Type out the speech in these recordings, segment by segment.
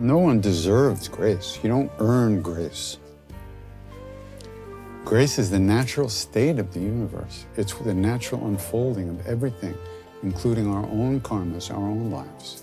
No one deserves grace. You don't earn grace. Grace is the natural state of the universe. It's the natural unfolding of everything, including our own karmas, our own lives.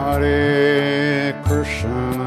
Krishna, Krishna,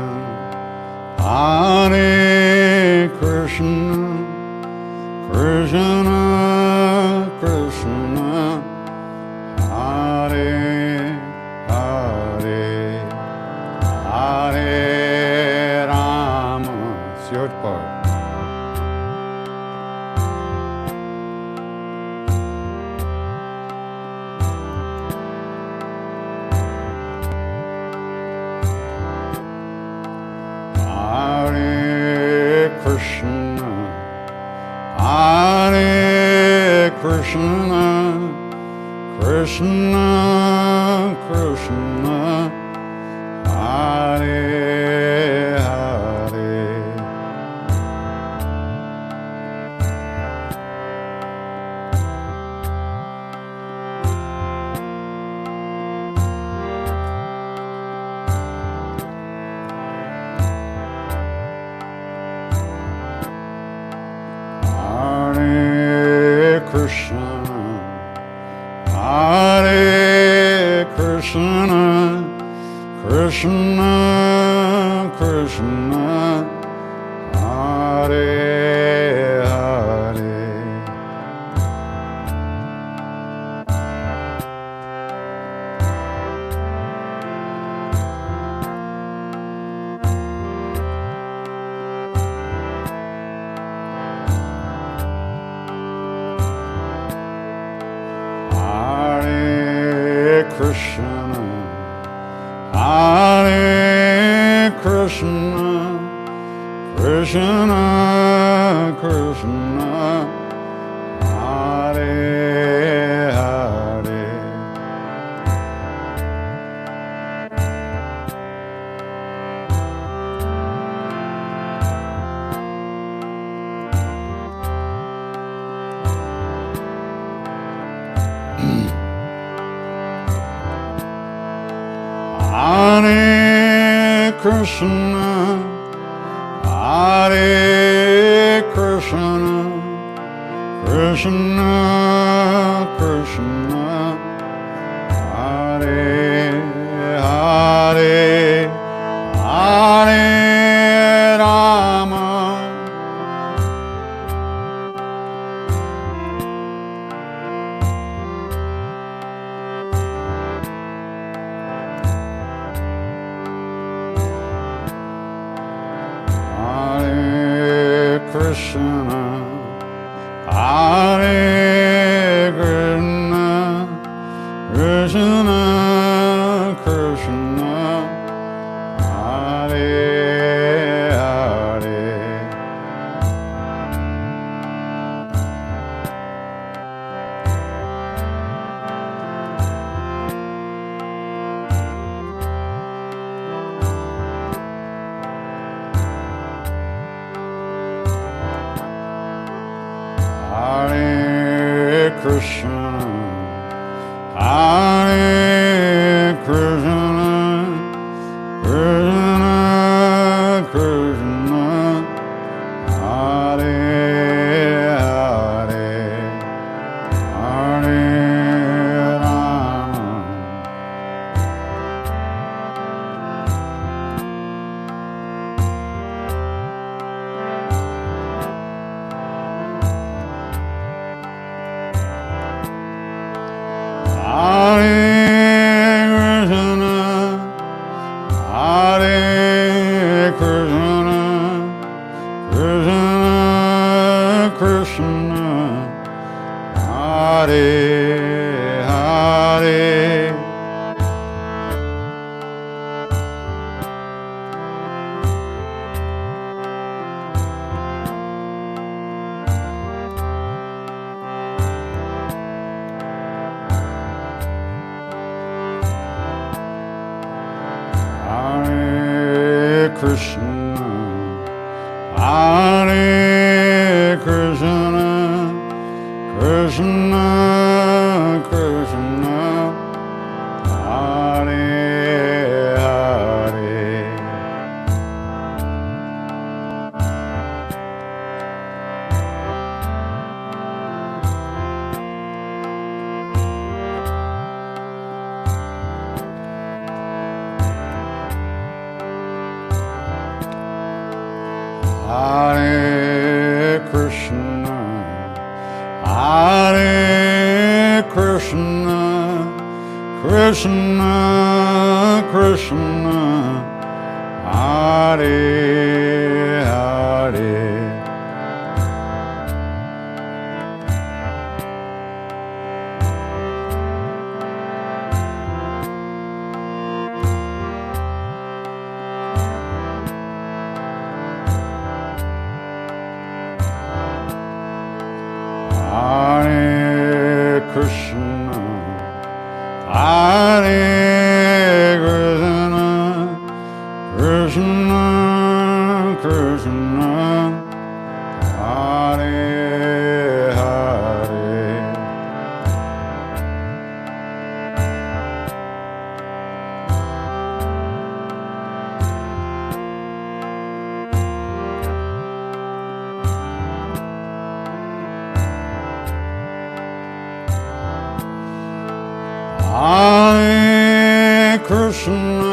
Hare Krishna,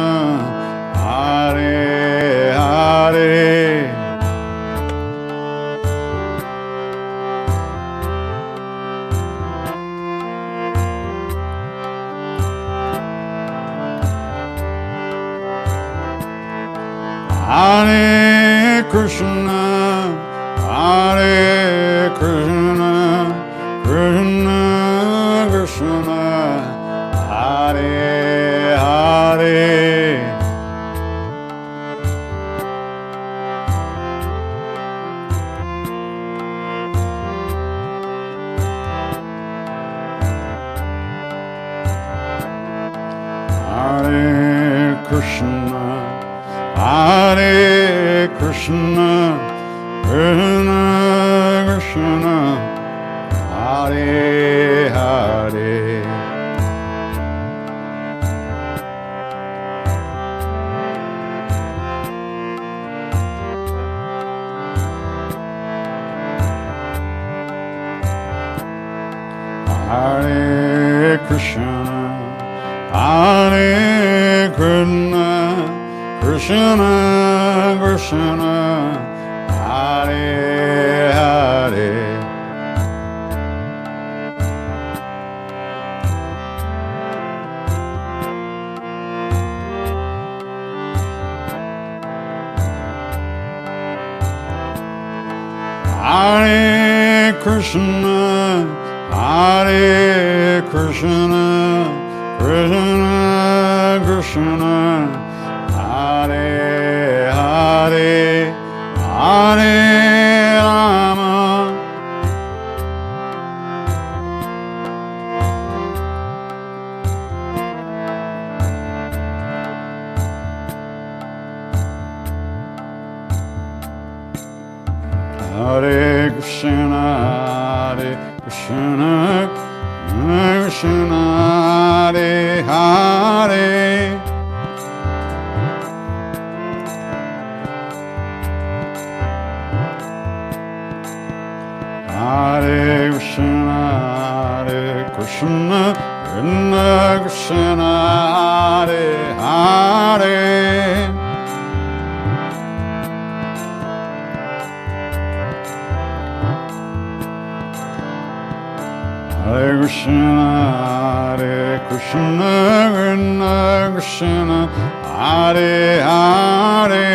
Hare Hare.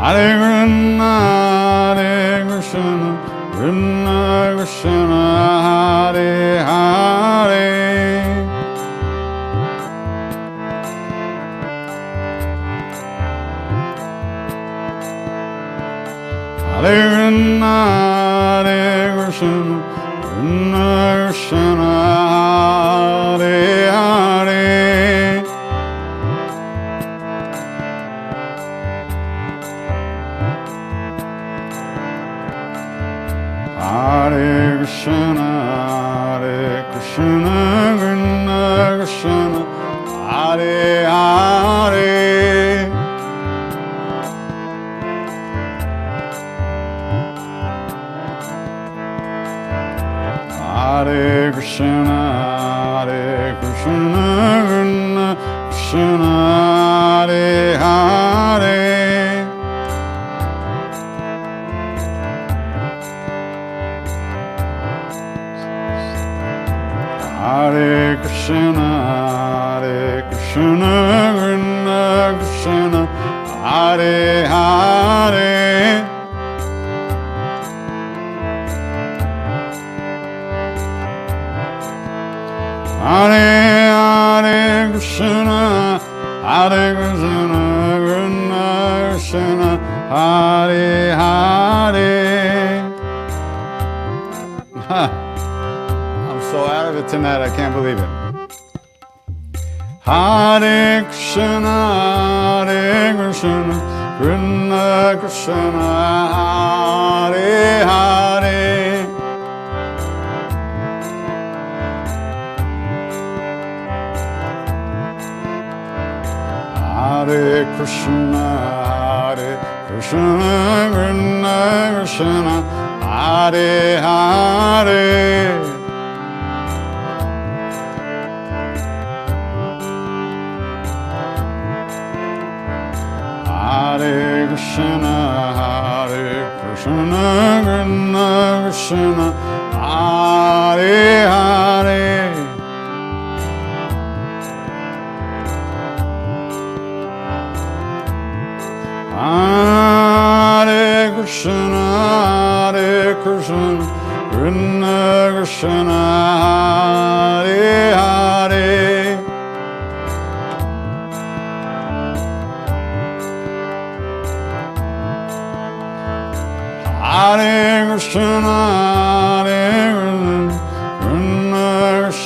Hare Krishna, Hare Krishna.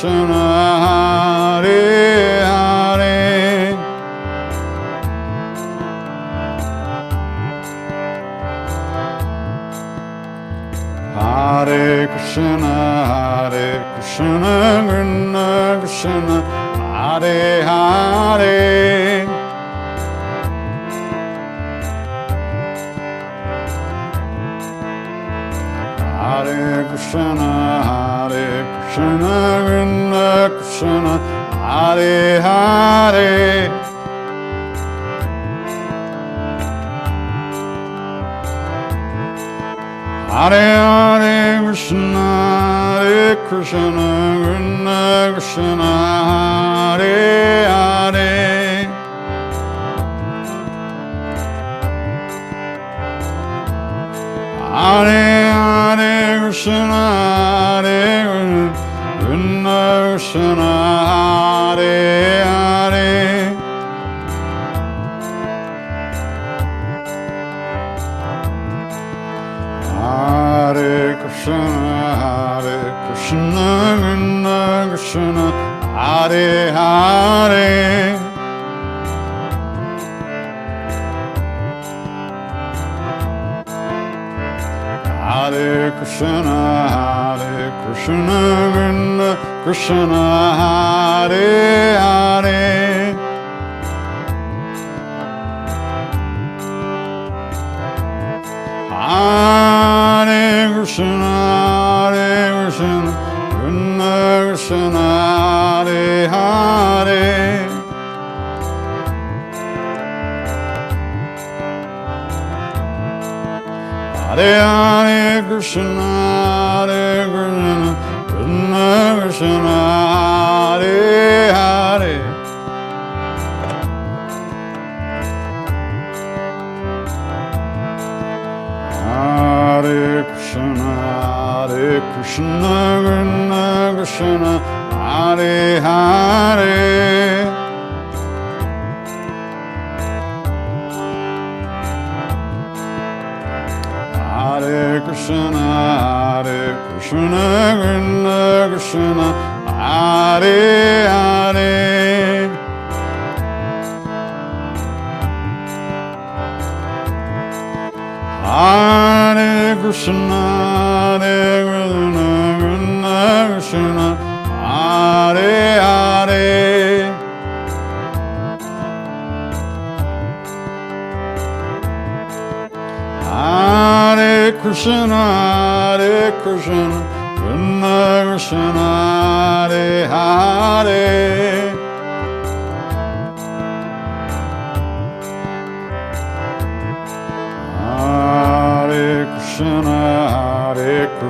soon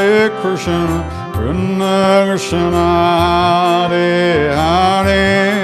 Hare Krishna, Krishna Krishna, Hare Hare.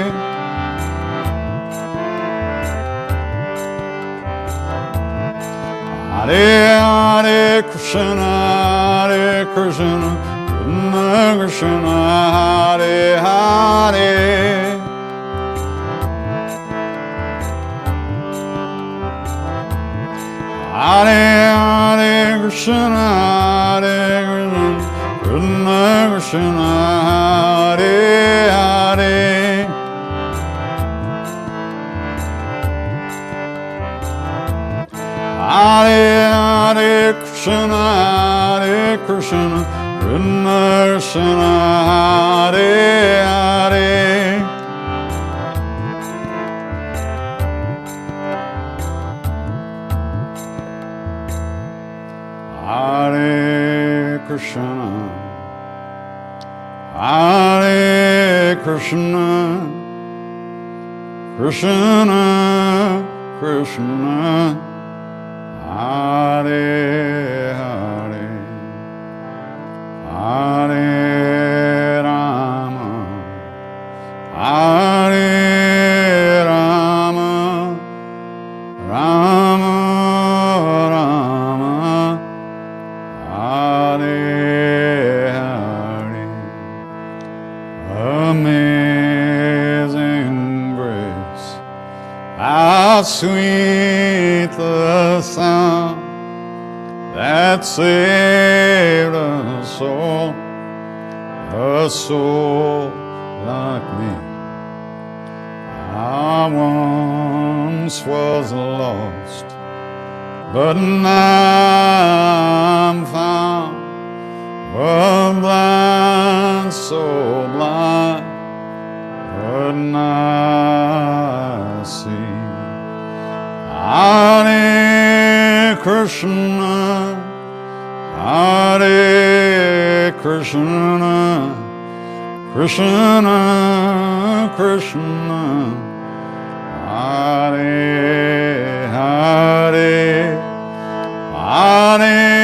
Hare Rama,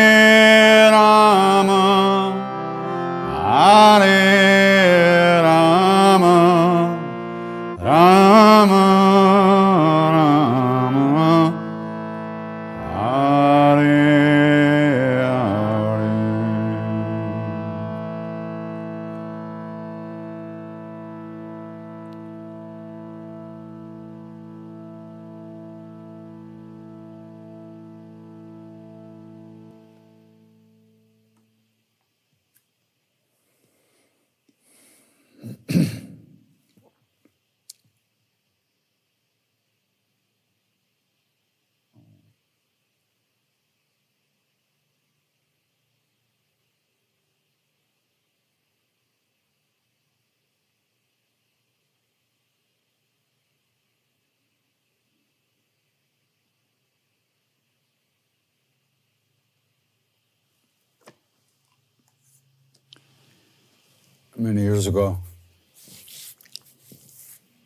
years ago,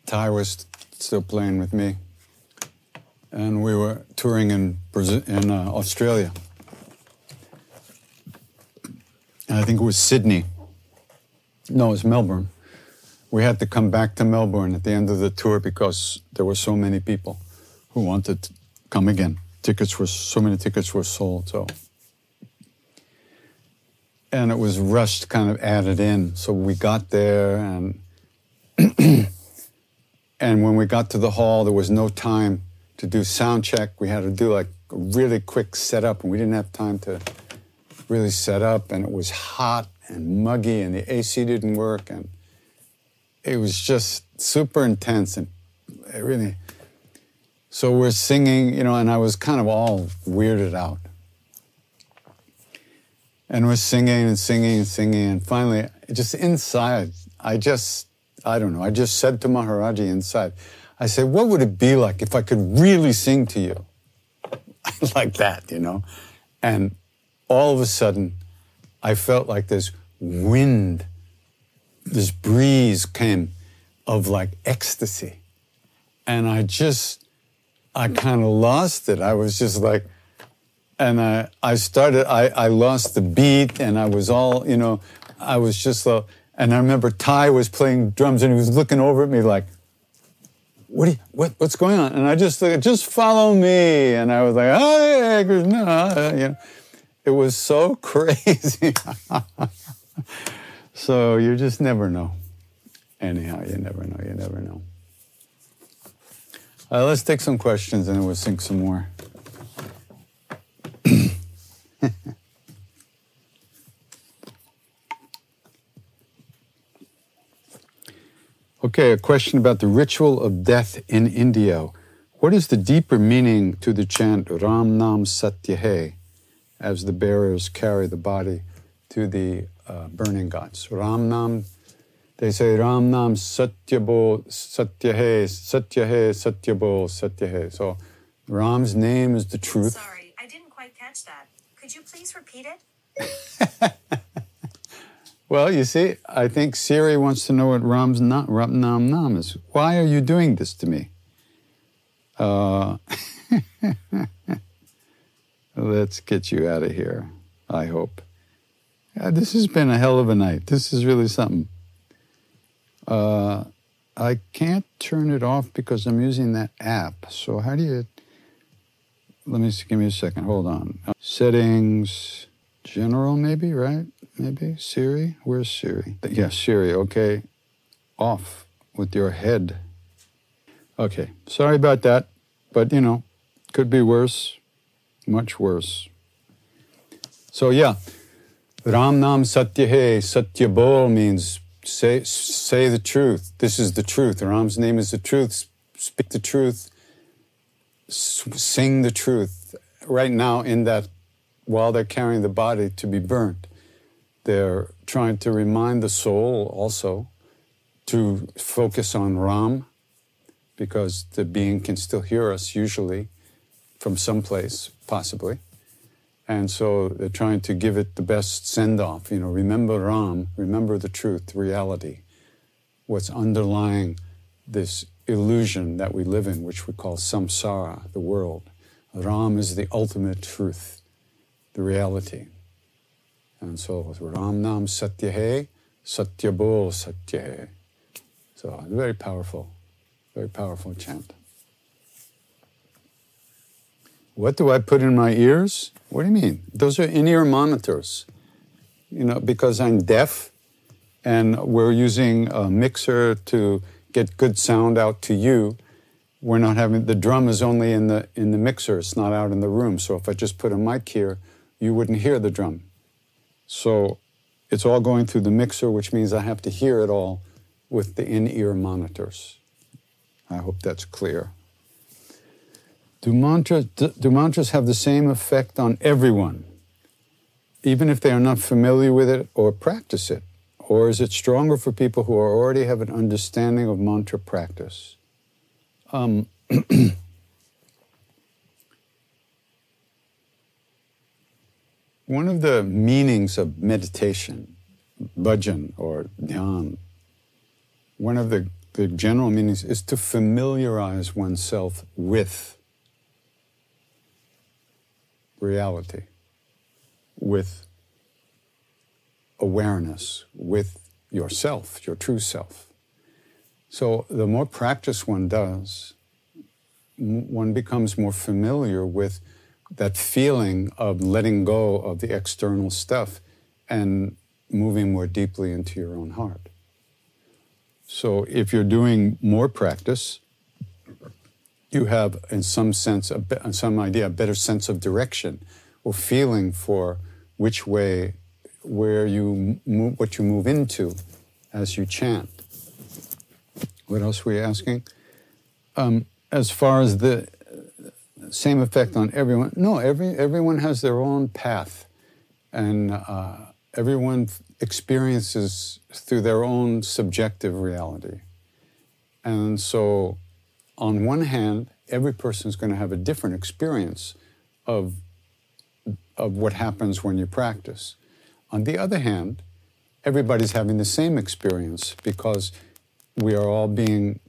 Ty was still playing with me, and we were touring in Brazil, in uh, Australia. And I think it was Sydney. No, it was Melbourne. We had to come back to Melbourne at the end of the tour because there were so many people who wanted to come again. Tickets were so many tickets were sold. So, and it was rushed, kind of added in. So we got there, and and when we got to the hall, there was no time to do sound check. We had to do like a really quick setup, and we didn't have time to really set up. And it was hot and muggy, and the AC didn't work, and it was just super intense and it really. So we're singing, you know, and I was kind of all weirded out. And we're singing and singing and singing, and finally, just inside, I just, I don't know, I just said to Maharaji inside, I said, what would it be like if I could really sing to you? like that, you know? And all of a sudden, I felt like this wind, this breeze came of like ecstasy. And I just, I kind of lost it. I was just like, and I, I started, I, I lost the beat and I was all, you know, I was just, uh, and I remember Ty was playing drums and he was looking over at me like, what, you, what what's going on? And I just, like, just follow me. And I was like, oh, Krishna, you know. It was so crazy. so you just never know. Anyhow, you never know, you never know. Uh, let's take some questions and then we'll sing some more. okay, a question about the ritual of death in India. What is the deeper meaning to the chant Ram Nam Satyahe as the bearers carry the body to the uh, burning ghats? Ram Nam, they say Ram Nam Satyabo Satyahe, Satyahe, Satyabo Satyahe. So Ram's name is the truth. Sorry. Well, you see, I think Siri wants to know what Ram's not, Ram Nam Nam is. Why are you doing this to me? Uh, let's get you out of here, I hope. This has been a hell of a night. This is really something. Uh, I can't turn it off because I'm using that app. So, how do you. Let me give me a second. Hold on. Settings, general, maybe, right? maybe Siri. Where's Siri? Yes, Siri. Okay, off with your head. Okay, sorry about that, but you know, could be worse, much worse. So yeah, Ram Nam Satya Hai, Satya Bol means say say the truth. This is the truth. Ram's name is the truth. Speak the truth. Sing the truth. Right now, in that, while they're carrying the body to be burnt, they're trying to remind the soul also to focus on Ram, because the being can still hear us usually from someplace, possibly. And so they're trying to give it the best send off. You know, remember Ram, remember the truth, reality, what's underlying this illusion that we live in, which we call samsara, the world. Ram is the ultimate truth, the reality. And so Ram Nam Satya Hai, Satya Bol. So very powerful, very powerful chant. What do I put in my ears? What do you mean? Those are in-ear monitors. You know, because I'm deaf and we're using a mixer to get good sound out to you. We're not having the drum is only in the in the mixer, it's not out in the room. So if I just put a mic here, you wouldn't hear the drum. So it's all going through the mixer, which means I have to hear it all with the in ear monitors. I hope that's clear. Do mantras, do mantras have the same effect on everyone, even if they are not familiar with it or practice it? Or is it stronger for people who already have an understanding of mantra practice? Um, One of the meanings of meditation, bhajan or dhyan, one of the, the general meanings is to familiarize oneself with reality, with awareness, with yourself, your true self. So the more practice one does, one becomes more familiar with that feeling of letting go of the external stuff and moving more deeply into your own heart. So if you're doing more practice, you have, in some sense, a be- some idea, a better sense of direction or feeling for which way, where you move, what you move into as you chant. What else were you asking? Um, as far as the same effect on everyone. No, every, everyone has their own path, and uh, everyone experiences through their own subjective reality. And so, on one hand, every person is going to have a different experience of, of what happens when you practice. On the other hand, everybody's having the same experience because we are all being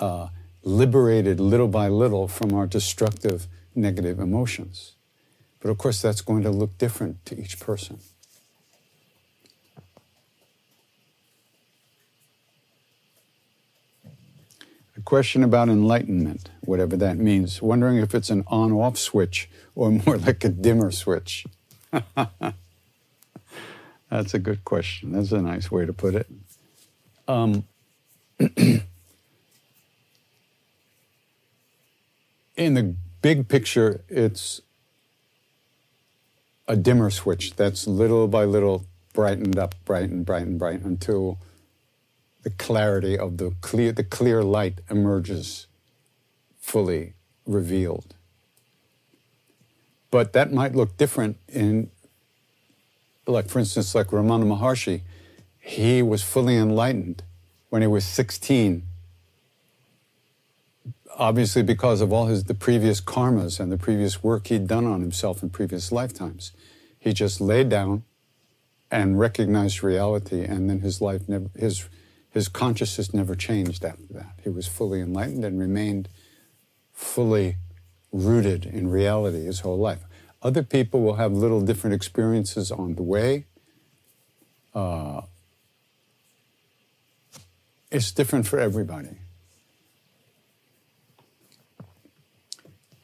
uh, liberated little by little from our destructive negative emotions. But of course, that's going to look different to each person. A question about enlightenment, whatever that means. Wondering if it's an on off switch or more like a dimmer switch. That's a good question. That's a nice way to put it. Um, in the big picture, it's a dimmer switch that's little by little brightened up, brightened, brightened, brightened until the clarity of the clear, the clear light emerges fully revealed. But that might look different in, like, for instance, like Ramana Maharshi, he was fully enlightened when he was 16 obviously because of all his the previous karmas and the previous work he'd done on himself in previous lifetimes. He just laid down and recognized reality, and then his life never his his consciousness never changed after that. He was fully enlightened and remained fully rooted in reality his whole life. Other people will have little different experiences on the way. Uh, it's different for everybody.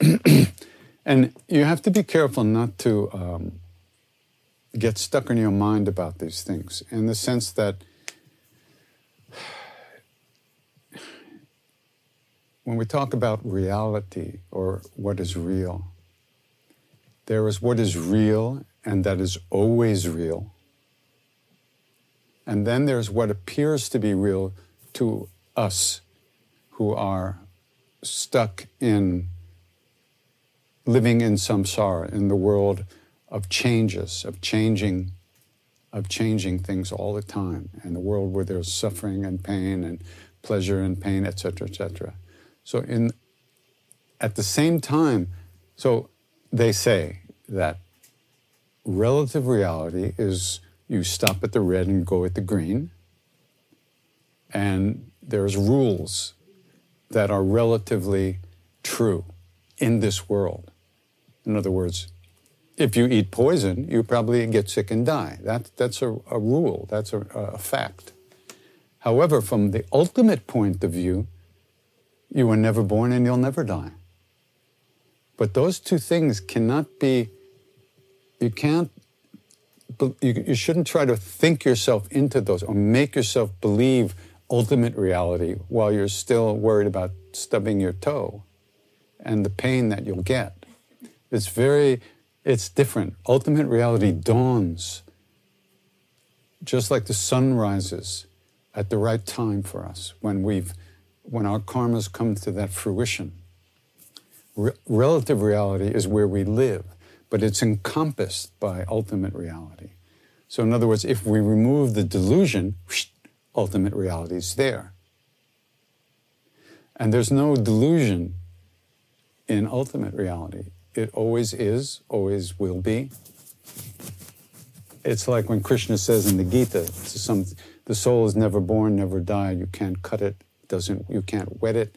and you have to be careful not to um, get stuck in your mind about these things in the sense that when we talk about reality or what is real, there is what is real and that is always real. And then there's what appears to be real to us who are stuck in living in samsara, in the world of changes, of changing, of changing things all the time, and the world where there's suffering and pain and pleasure and pain, etc., etc. So, in at the same time, so they say that relative reality is you stop at the red and go at the green, and there's rules that are relatively true in this world. In other words, if you eat poison, you probably get sick and die. That, that's a, a rule, that's a, a fact. However, from the ultimate point of view, you were never born and you'll never die. But those two things cannot be, you can't, you, you shouldn't try to think yourself into those or make yourself believe ultimate reality while you're still worried about stubbing your toe and the pain that you'll get. It's very, it's different. Ultimate reality dawns just like the sun rises at the right time for us when we've, when our karmas come to that fruition. Re- relative reality is where we live, but it's encompassed by ultimate reality. So, in other words, if we remove the delusion, ultimate reality is there. And there's no delusion in ultimate reality. It always is, always will be. It's like when Krishna says in the Gita, some, the soul is never born, never died. You can't cut it, doesn't, you can't wet it.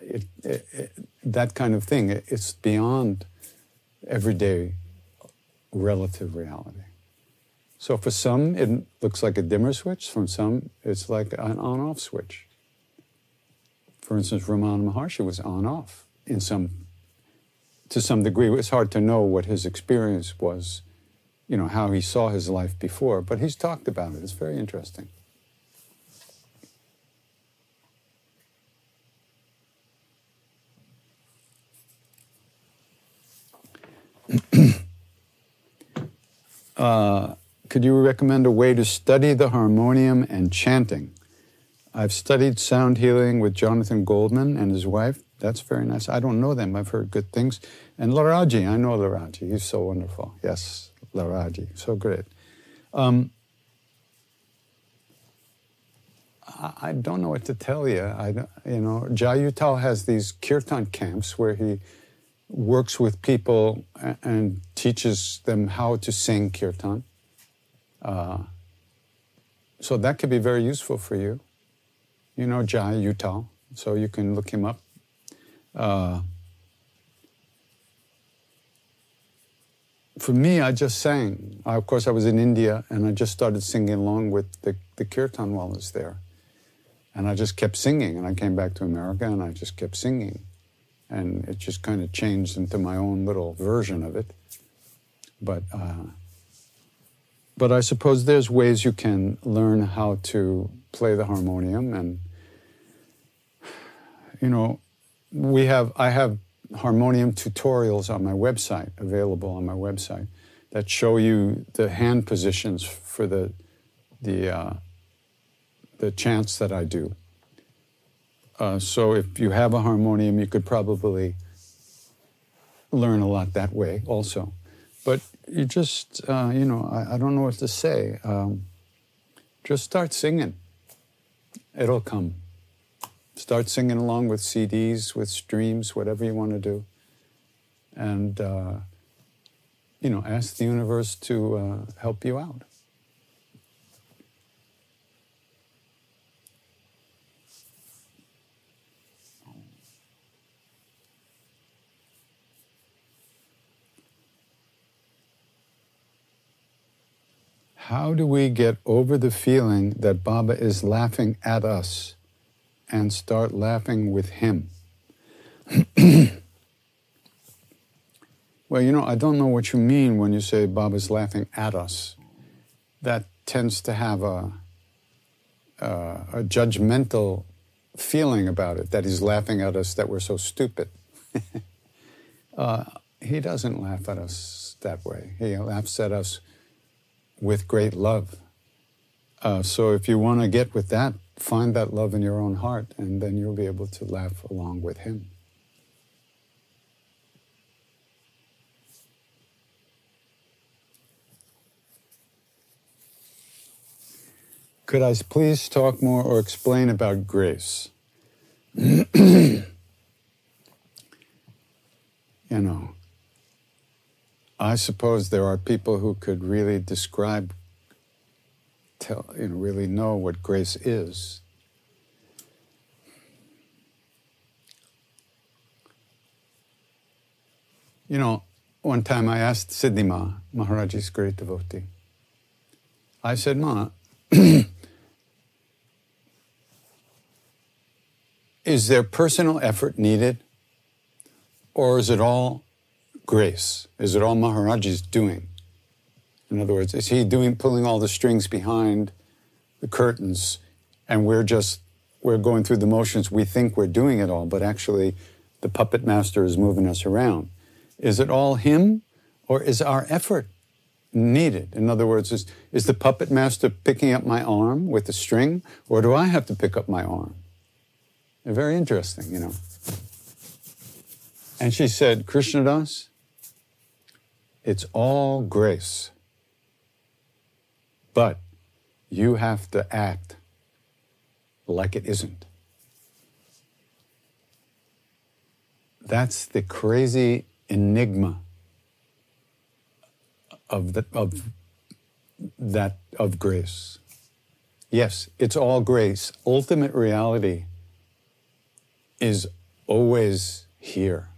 it, it, it that kind of thing. it's beyond everyday relative reality. So for some, it looks like a dimmer switch. For some, it's like an on-off switch. For instance, Ramana Maharshi was on-off in some to some degree. It's hard to know what his experience was, you know, how he saw his life before, but he's talked about it. It's very interesting. uh, could you recommend a way to study the harmonium and chanting? I've studied sound healing with Jonathan Goldman and his wife. That's very nice. I don't know them. I've heard good things. And Laraji, I know Laraji. He's so wonderful. Yes, Laraji, so great. Um, I, don't know what to tell you. I, you know, Jai Uttal has these kirtan camps where he works with people and, teaches them how to sing kirtan. Uh, so that could be very useful for you. You know Jai Uttal, so you can look him up. Uh, for me, I just sang. I, of course, I was in India and I just started singing along with the, the kirtan while I was there. And I just kept singing. And I came back to America and I just kept singing. And it just kind of changed into my own little version of it. But, uh, but I suppose there's ways you can learn how to play the harmonium. And, you know, we have, I have harmonium tutorials on my website, available on my website, that show you the hand positions for the, the, uh, the chants that I do. Uh, so if you have a harmonium, you could probably learn a lot that way also. But you just, uh, you know, I, I, don't know what to say. Um, just start singing. It'll come. Start singing along with CDs, with streams, whatever you want to do. And, uh, you know, ask the universe to uh, help you out. How do we get over the feeling that Baba is laughing at us and start laughing with him? well, you know, I don't know what you mean when you say Baba is laughing at us. That tends to have a, uh, a judgmental feeling about it, that he's laughing at us, that we're so stupid. uh, he doesn't laugh at us that way. He laughs at us with great love. Uh, so if you want to get with that, find that love in your own heart, and then you'll be able to laugh along with Him. Could I please talk more or explain about grace? you know, I suppose there are people who could really describe, tell, you know, really know what grace is. You know, one time I asked Siddhi Ma, Maharaji's great devotee, I said, Ma, is there personal effort needed? Or is it all grace? Is it all Maharaji's doing? In other words, is he doing pulling all the strings behind the curtains and we're just we're going through the motions, we think we're doing it all, but actually the puppet master is moving us around. Is it all him or is our effort needed? In other words, is, is the puppet master picking up my arm with the string or do I have to pick up my arm? They're very interesting, you know. And she said, Krishna Das, it's all grace. But you have to act like it isn't. That's the crazy enigma of, the, of that of grace. Yes, it's all grace. Ultimate reality is always here.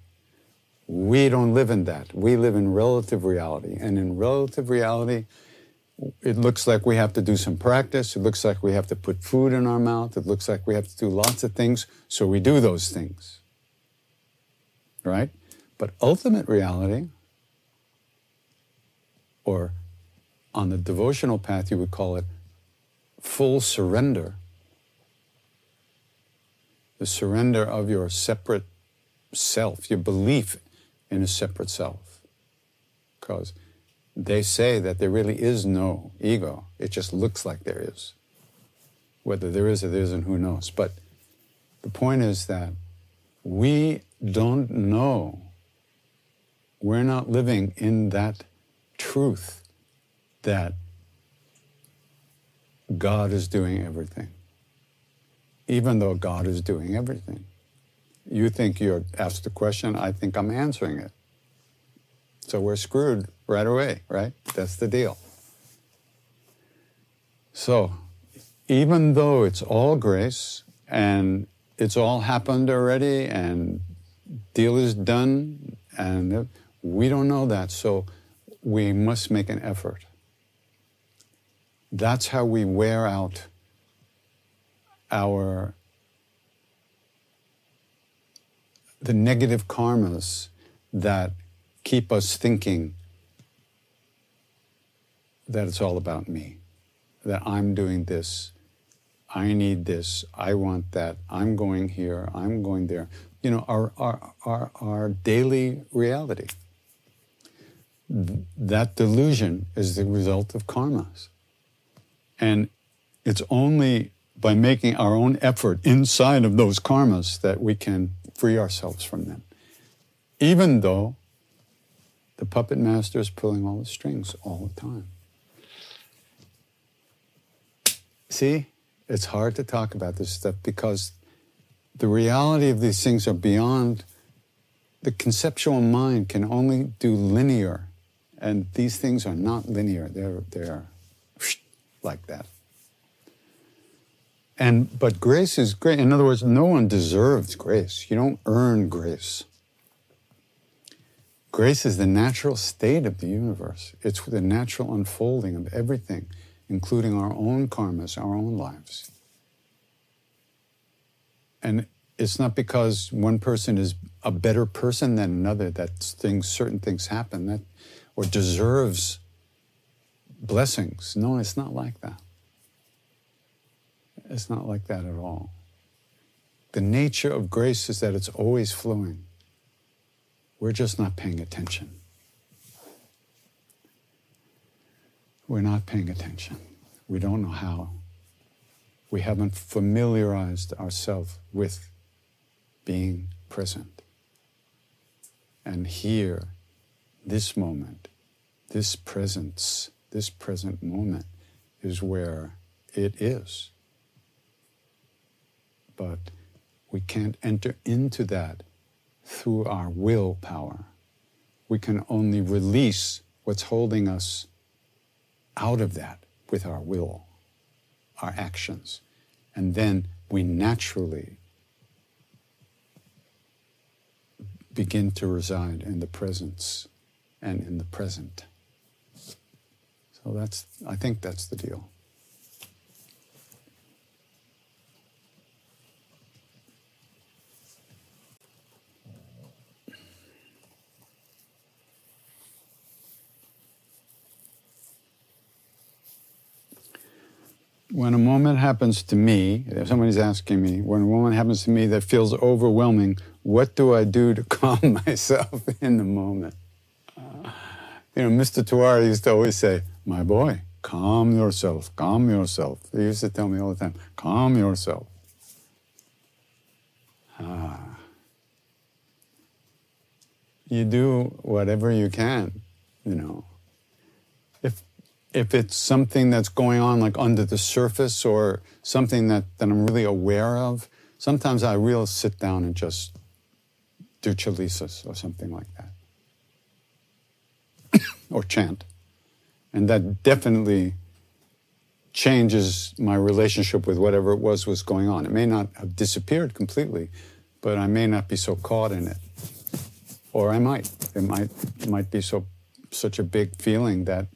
We don't live in that. We live in relative reality. And in relative reality, it looks like we have to do some practice. It looks like we have to put food in our mouth. It looks like we have to do lots of things. So we do those things. Right? But ultimate reality, or on the devotional path, you would call it full surrender. The surrender of your separate self, your belief in a separate self. Because they say that there really is no ego. It just looks like there is. Whether there is or there isn't, who knows? But the point is that we don't know. We're not living in that truth that God is doing everything, even though God is doing everything. You think you're asked a question, I think I'm answering it. So we're screwed right away, right? That's the deal. So, even though it's all grace and it's all happened already and deal is done and we don't know that, so we must make an effort. That's how we wear out our the negative karmas that keep us thinking that it's all about me, that I'm doing this, I need this, I want that, I'm going here, I'm going there. You know, our, our, our, our daily reality. That delusion is the result of karmas. And it's only by making our own effort inside of those karmas that we can free ourselves from them. Even though the puppet master is pulling all the strings all the time. See, it's hard to talk about this stuff because the reality of these things are beyond the conceptual mind can only do linear and these things are not linear. They're they're like that. And but grace is great. In other words no one deserves grace. You don't earn grace. Grace is the natural state of the universe. It's the natural unfolding of everything including our own karmas our own lives. And it's not because one person is a better person than another that things certain things happen that or deserves blessings. No it's not like that. It's not like that at all. The nature of grace is that it's always flowing. We're just not paying attention we're not paying attention we don't know how we haven't familiarized ourselves with being present. And here, this moment, this presence, this present moment is where it is. But we can't enter into that through our willpower. We can only release what's holding us out of that with our will, our actions. And then we naturally begin to reside in the presence and in the present. So that's, I think that's the deal. When a moment happens to me, if somebody's asking me, when a moment happens to me that feels overwhelming, what do I do to calm myself in the moment? Uh, you know, Mr. Tewari used to always say, My boy, calm yourself, calm yourself. He used to tell me all the time, calm yourself. Ah. You do whatever you can, you know. If it's something that's going on like under the surface or something that, that I'm really aware of, sometimes I will sit down and just do chalisas or something like that. or chant. And that definitely changes my relationship with whatever it was was going on. It may not have disappeared completely, but I may not be so caught in it. Or I might. It might it might be so such a big feeling that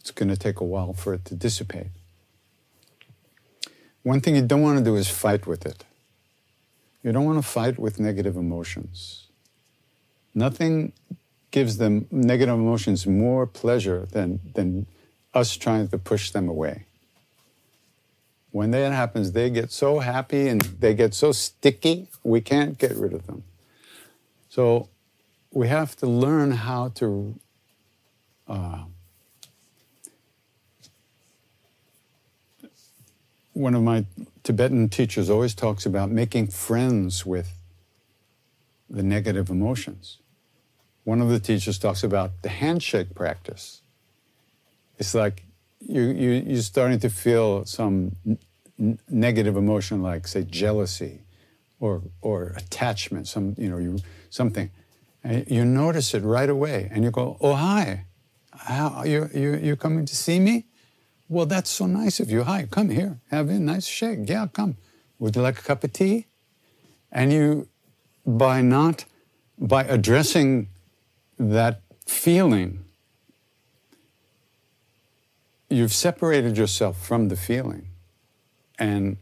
it's going to take a while for it to dissipate. One thing you don't want to do is fight with it. You don't want to fight with negative emotions. Nothing gives them negative emotions more pleasure than, than us trying to push them away. When that happens, they get so happy and they get so sticky, we can't get rid of them. So we have to learn how to uh, one of my Tibetan teachers always talks about making friends with the negative emotions. One of the teachers talks about the handshake practice. It's like you, you, you're starting to feel some negative emotion, like, say, jealousy or, or attachment, some, you know, you, something. And you notice it right away and you go, oh, hi, How, you, you, you coming to see me? Well, that's so nice of you. Hi, come here. Have a nice shake. Yeah, come. Would you like a cup of tea? And you, by not, by addressing that feeling, you've separated yourself from the feeling. And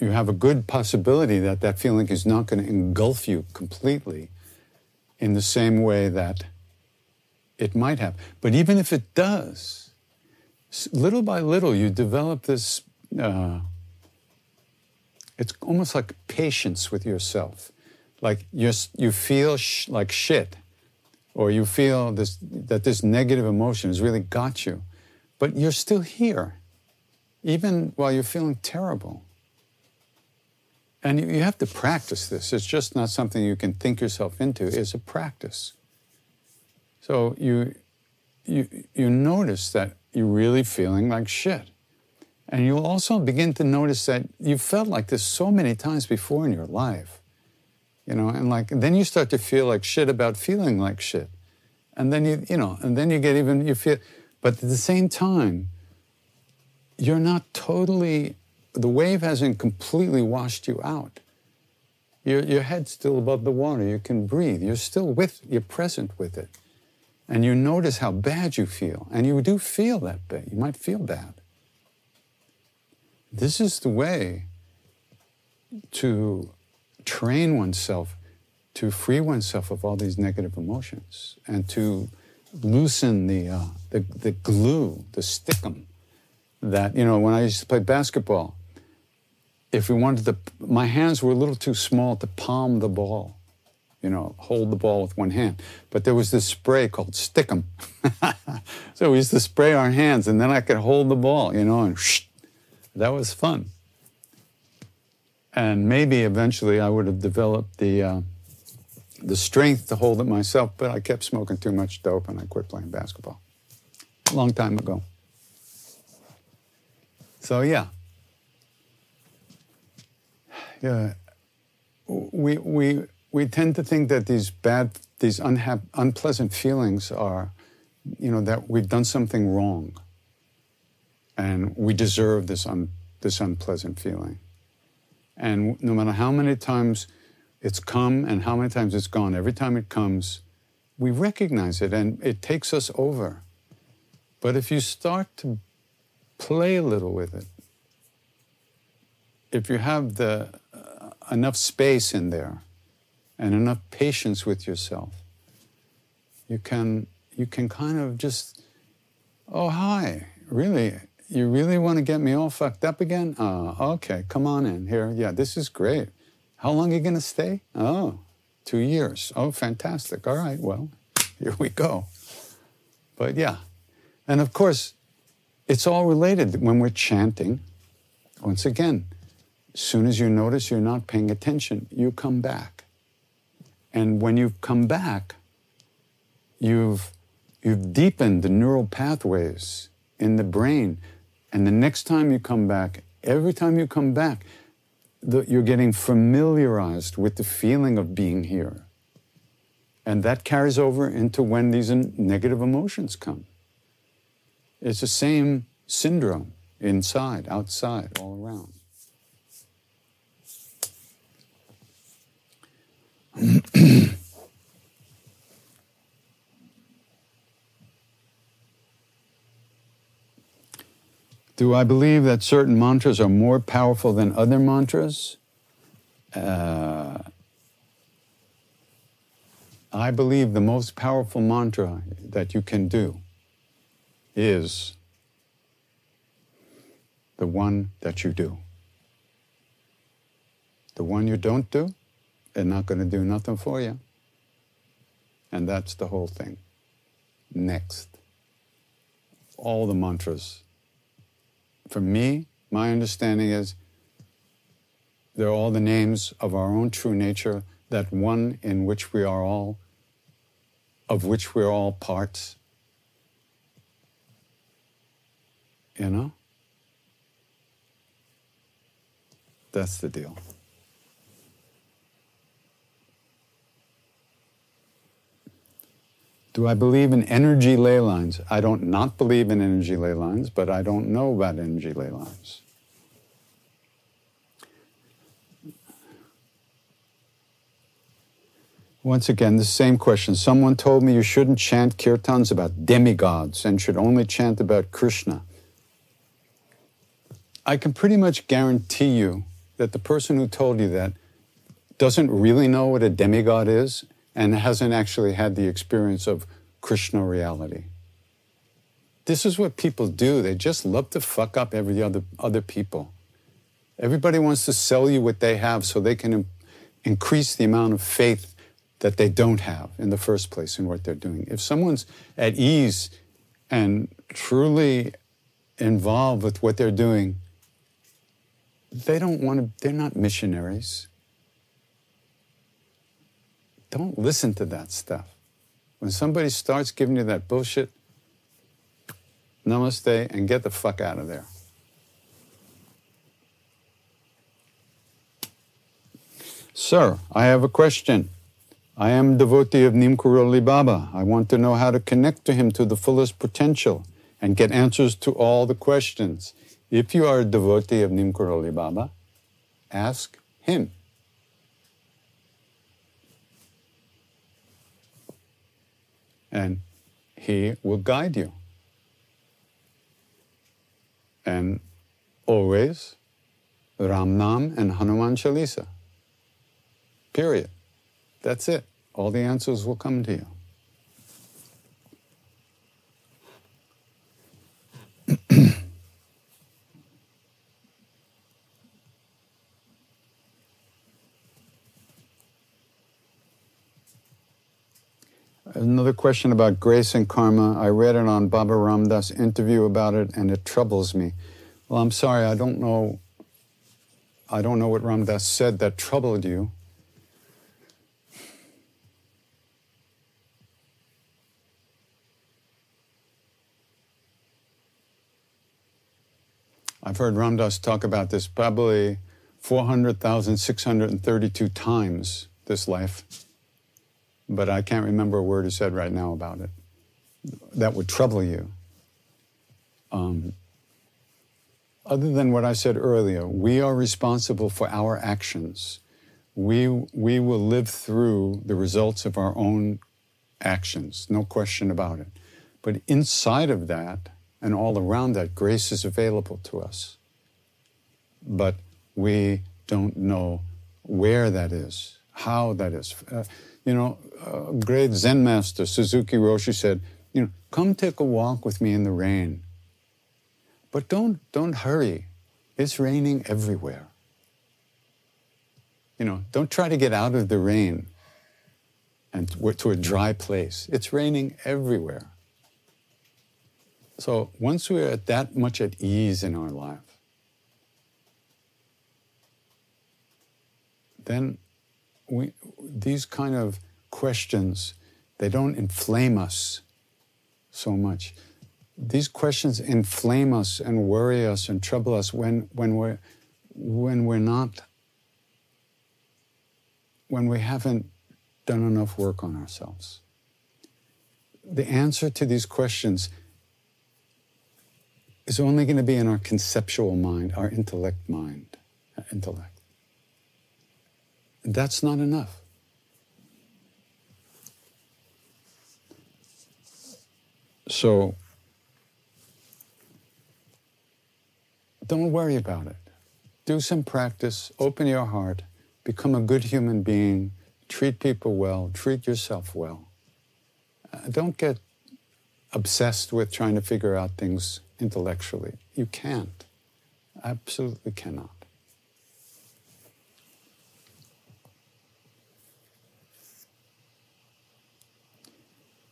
you have a good possibility that that feeling is not going to engulf you completely in the same way that it might have. But even if it does, little by little, you develop this. Uh, it's almost like patience with yourself, like you you feel sh- like shit, or you feel this that this negative emotion has really got you, but you're still here. even while you're feeling terrible. And you, you have to practice this. It's just not something you can think yourself into. It's a practice. So you, you, you notice that you're really feeling like shit. And you'll also begin to notice that you felt like this so many times before in your life. You know, and like then you start to feel like shit about feeling like shit. And then you, you know, and then you get even you feel but at the same time, you're not totally the wave hasn't completely washed you out. Your, your head's still above the water. You can breathe. You're still with, you're present with it. And you notice how bad you feel. And you do feel that bad. You might feel bad. This is the way to train oneself to free oneself of all these negative emotions and to loosen the, uh, the, the glue, the stickum that, you know, when I used to play basketball, if we wanted to, my hands were a little too small to palm the ball, you know, hold the ball with one hand. But there was this spray called Stick 'em. so we used to spray our hands, and then I could hold the ball, you know, and that was fun. And maybe eventually I would have developed the, uh, the strength to hold it myself, but I kept smoking too much dope and I quit playing basketball a long time ago. So, yeah, yeah, we, we, we tend to think that these bad, these unhap- unpleasant feelings are, you know, that we've done something wrong and we deserve this, un- this unpleasant feeling. And no matter how many times it's come and how many times it's gone, every time it comes, we recognize it and it takes us over. But if you start to play a little with it, if you have the uh, enough space in there and enough patience with yourself, you can you can kind of just, oh hi, really, you really want to get me all fucked up again? Oh, okay, come on in here. Yeah, this is great. How long are you gonna stay? Oh, two years. Oh, fantastic. All right, well, here we go. But yeah, and of course, it's all related when we're chanting. Once again, as soon as you notice you're not paying attention, you come back. And when you've come back, you've, you've deepened the neural pathways in the brain. And the next time you come back, every time you come back, the, you're getting familiarized with the feeling of being here. And that carries over into when these negative emotions come. It's the same syndrome inside, outside, all around. Do I believe that certain mantras are more powerful than other mantras? Uh, I believe the most powerful mantra that you can do is the one that you do. The one you don't do they're not going to do nothing for you. And that's the whole thing. Next. All the mantras. For me, my understanding is they're all the names of our own true nature, that one in which we are all, of which we're all parts. You know? That's the deal. Do I believe in energy ley lines? I don't not believe in energy ley lines, but I don't know about energy ley lines. Once again, the same question. Someone told me you shouldn't chant kirtans about demigods and should only chant about Krishna. I can pretty much guarantee you that the person who told you that doesn't really know what a demigod is and hasn't actually had the experience of Krishna reality. This is what people do. They just love to fuck up every other, other people. Everybody wants to sell you what they have so they can increase the amount of faith that they don't have in the first place in what they're doing. If someone's at ease and truly involved with what they're doing, they don't want to, they're not missionaries. Don't listen to that stuff. When somebody starts giving you that bullshit, namaste and get the fuck out of there. Sir, I have a question. I am devotee of Neem Baba. I want to know how to connect to him to the fullest potential and get answers to all the questions. If you are a devotee of Neem Baba, ask him. And he will guide you. And always Ramnam and Hanuman Chalisa. Period. That's it. All the answers will come to you. Another question about grace and karma. I read it on Baba Ram Dass interview about it, and it troubles me. Well, I'm sorry, I don't know. I don't know what Ram Dass said that troubled you. I've heard Ram Dass talk about this probably 400,632 times this life, but I can't remember a word he said right now about it. That would trouble you. Um, other than what I said earlier, we are responsible for our actions. We, we will live through the results of our own actions, no question about it. But inside of that, and all around that, grace is available to us. But we don't know where that is, how that is. Uh, you know, a great Zen master, Suzuki Roshi, said, you know, come take a walk with me in the rain. But don't, don't hurry. It's raining everywhere. You know, don't try to get out of the rain and to a dry place. It's raining everywhere. So once we're at that much at ease in our life, then we, these kind of questions, they don't inflame us so much. These questions inflame us and worry us and trouble us when, when, we're, when we're not, when we haven't done enough work on ourselves. The answer to these questions is only going to be in our conceptual mind, our intellect mind, uh, intellect. That's not enough. So, don't worry about it. Do some practice, open your heart, become a good human being, treat people well, treat yourself well. Uh, don't get obsessed with trying to figure out things intellectually. You can't. Absolutely cannot.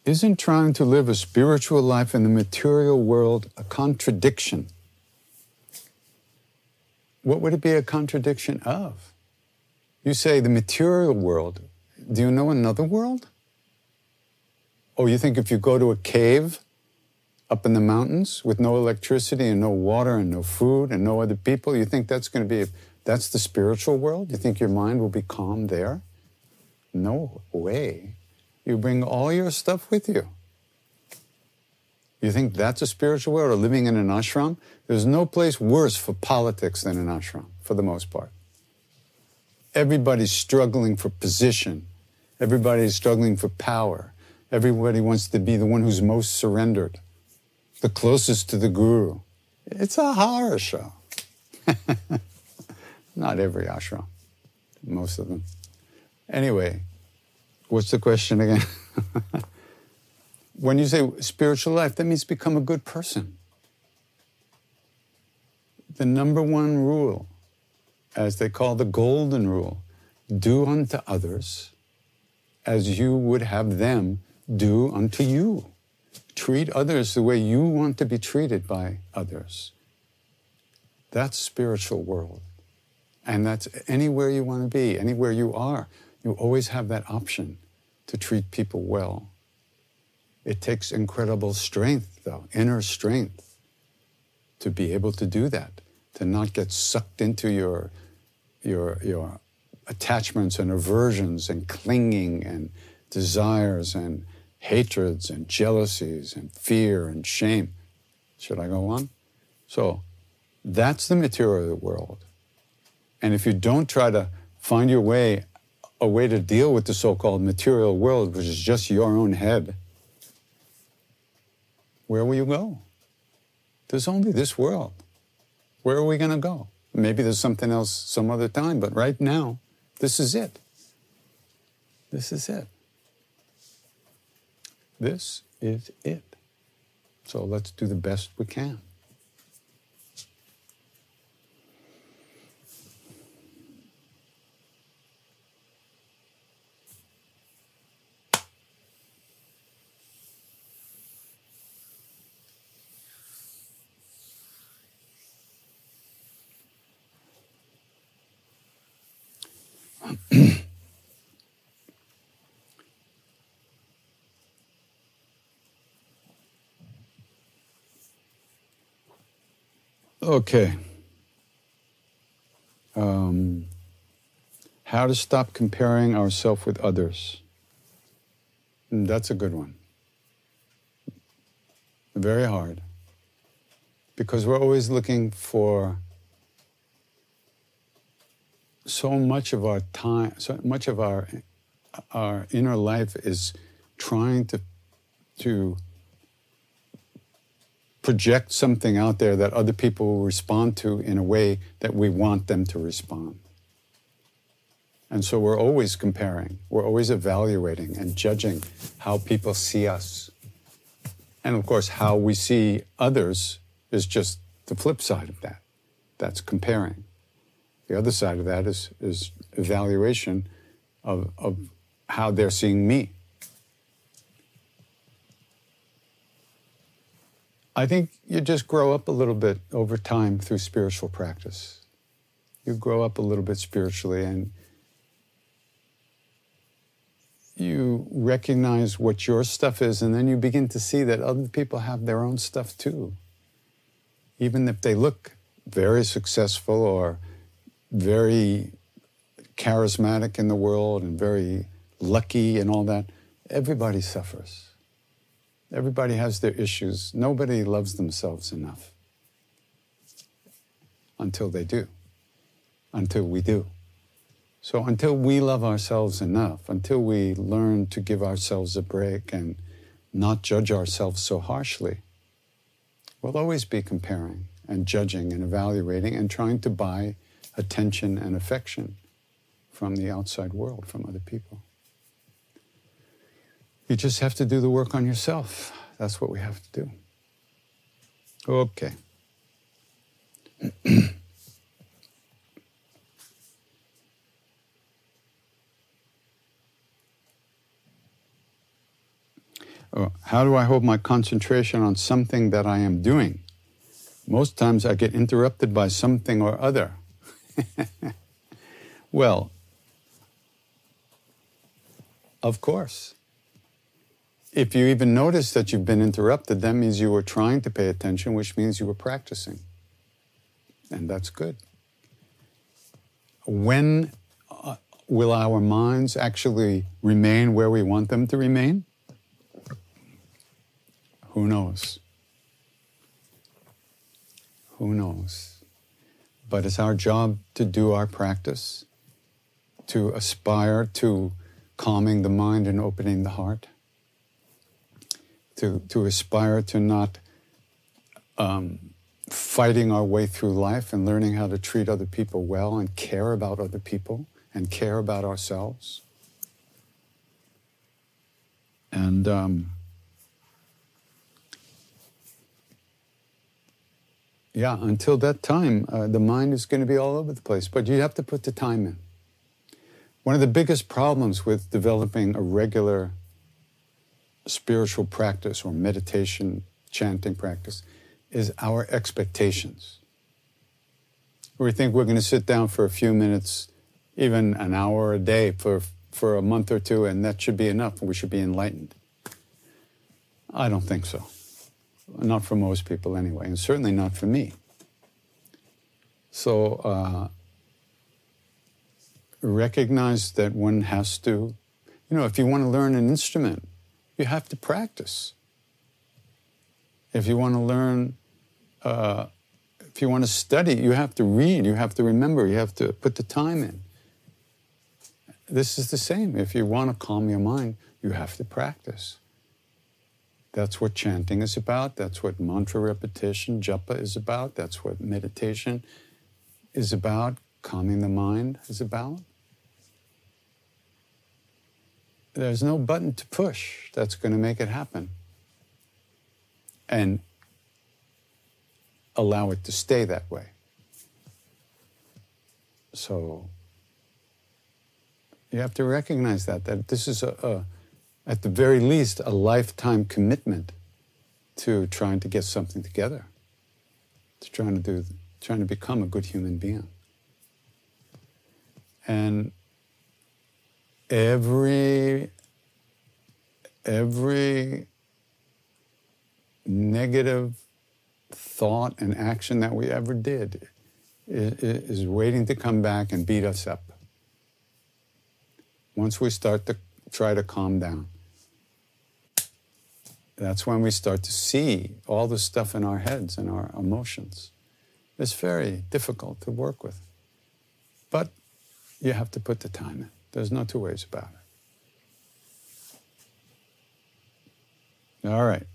Isn't trying to live a spiritual life in the material world a contradiction? What would it be a contradiction of? You say the material world. Do you know another world? Oh, you think if you go to a cave up in the mountains with no electricity and no water and no food and no other people, you think that's going to be, that's the spiritual world? You think your mind will be calm there? No way. You bring all your stuff with you. You think that's a spiritual world or living in an ashram? There's no place worse for politics than an ashram, for the most part. Everybody's struggling for position. Everybody's struggling for power. Everybody wants to be the one who's most surrendered the closest to the guru. It's a horror show. Not every ashram, most of them. Anyway, what's the question again? when you say spiritual life, that means become a good person. The number one rule, as they call the golden rule, do unto others as you would have them do unto you treat others the way you want to be treated by others. That's spiritual world. And that's anywhere you want to be, anywhere you are. You always have that option to treat people well. It takes incredible strength, though, inner strength, to be able to do that, to not get sucked into your, your, your attachments and aversions and clinging and desires and hatreds and jealousies and fear and shame. Should I go on? So that's the material world. And if you don't try to find your way, a way to deal with the so called material world, which is just your own head, where will you go? There's only this world. Where are we going to go? Maybe there's something else some other time, but right now, this is it. This is it. This is it. So let's do the best we can. Okay. Um, how to stop comparing ourselves with others. Mm, That's a good one. Very hard. Because we're always looking for so much of our time, so much of our our inner life is trying to to project something out there that other people will respond to in a way that we want them to respond. And so we're always comparing, we're always evaluating and judging how people see us. And of course, how we see others is just the flip side of that. That's comparing. The other side of that is, is evaluation of, of how they're seeing me. I think you just grow up a little bit over time through spiritual practice. You grow up a little bit spiritually and you recognize what your stuff is, and then you begin to see that other people have their own stuff too. Even if they look very successful or very charismatic in the world and very lucky and all that, everybody suffers. Everybody has their issues. Nobody loves themselves enough until they do, until we do. So, until we love ourselves enough, until we learn to give ourselves a break and not judge ourselves so harshly, we'll always be comparing and judging and evaluating and trying to buy attention and affection from the outside world, from other people. You just have to do the work on yourself. That's what we have to do. Okay. Uh, How do I hold my concentration on something that I am doing? Most times I get interrupted by something or other. well, of course. If you even notice that you've been interrupted, that means you were trying to pay attention, which means you were practicing. And that's good. When uh, will our minds actually remain where we want them to remain? Who knows? Who knows? But it's our job to do our practice, to aspire to calming the mind and opening the heart, to, to aspire to not um, fighting our way through life and learning how to treat other people well and care about other people and care about ourselves. And um, yeah, until that time, uh, the mind is going to be all over the place, but you have to put the time in. One of the biggest problems with developing a regular spiritual practice or meditation, chanting practice, is our expectations. We think we're going to sit down for a few minutes, even an hour a day for, for a month or two, and that should be enough. We should be enlightened. I don't think so. Not for most people, anyway, and certainly not for me. So, uh, recognize that one has to, you know, if you want to learn an instrument, you have to practice. If you want to learn, uh, if you want to study, you have to read, you have to remember, you have to put the time in. This is the same. If you want to calm your mind, you have to practice. That's what chanting is about. That's what mantra repetition, japa, is about. That's what meditation is about. Calming the mind is about. There's no button to push that's going to make it happen. And allow it to stay that way. So you have to recognize that, that this is a, a, at the very least, a lifetime commitment to trying to get something together, to trying to do, trying to become a good human being. And every every negative thought and action that we ever did is, is, waiting to come back and beat us up. Once we start to try to calm down, that's when we start to see all the stuff in our heads and our emotions. It's very difficult to work with. But you have to put the time in. There's no two ways about it. All right.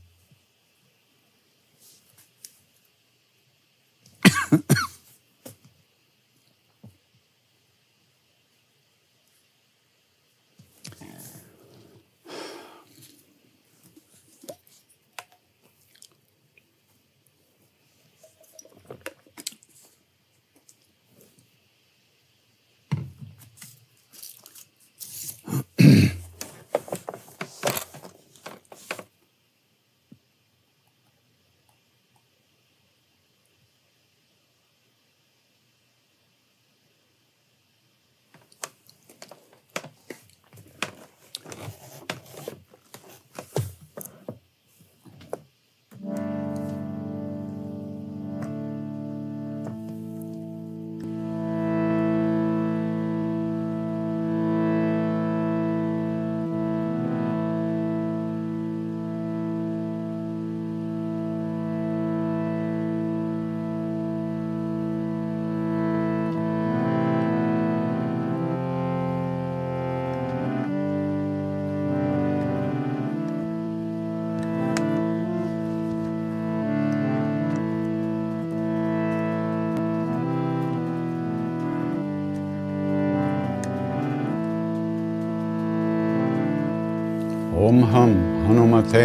ओम हम हनुमते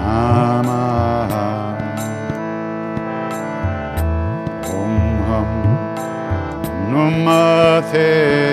Namah. Om Hum Namate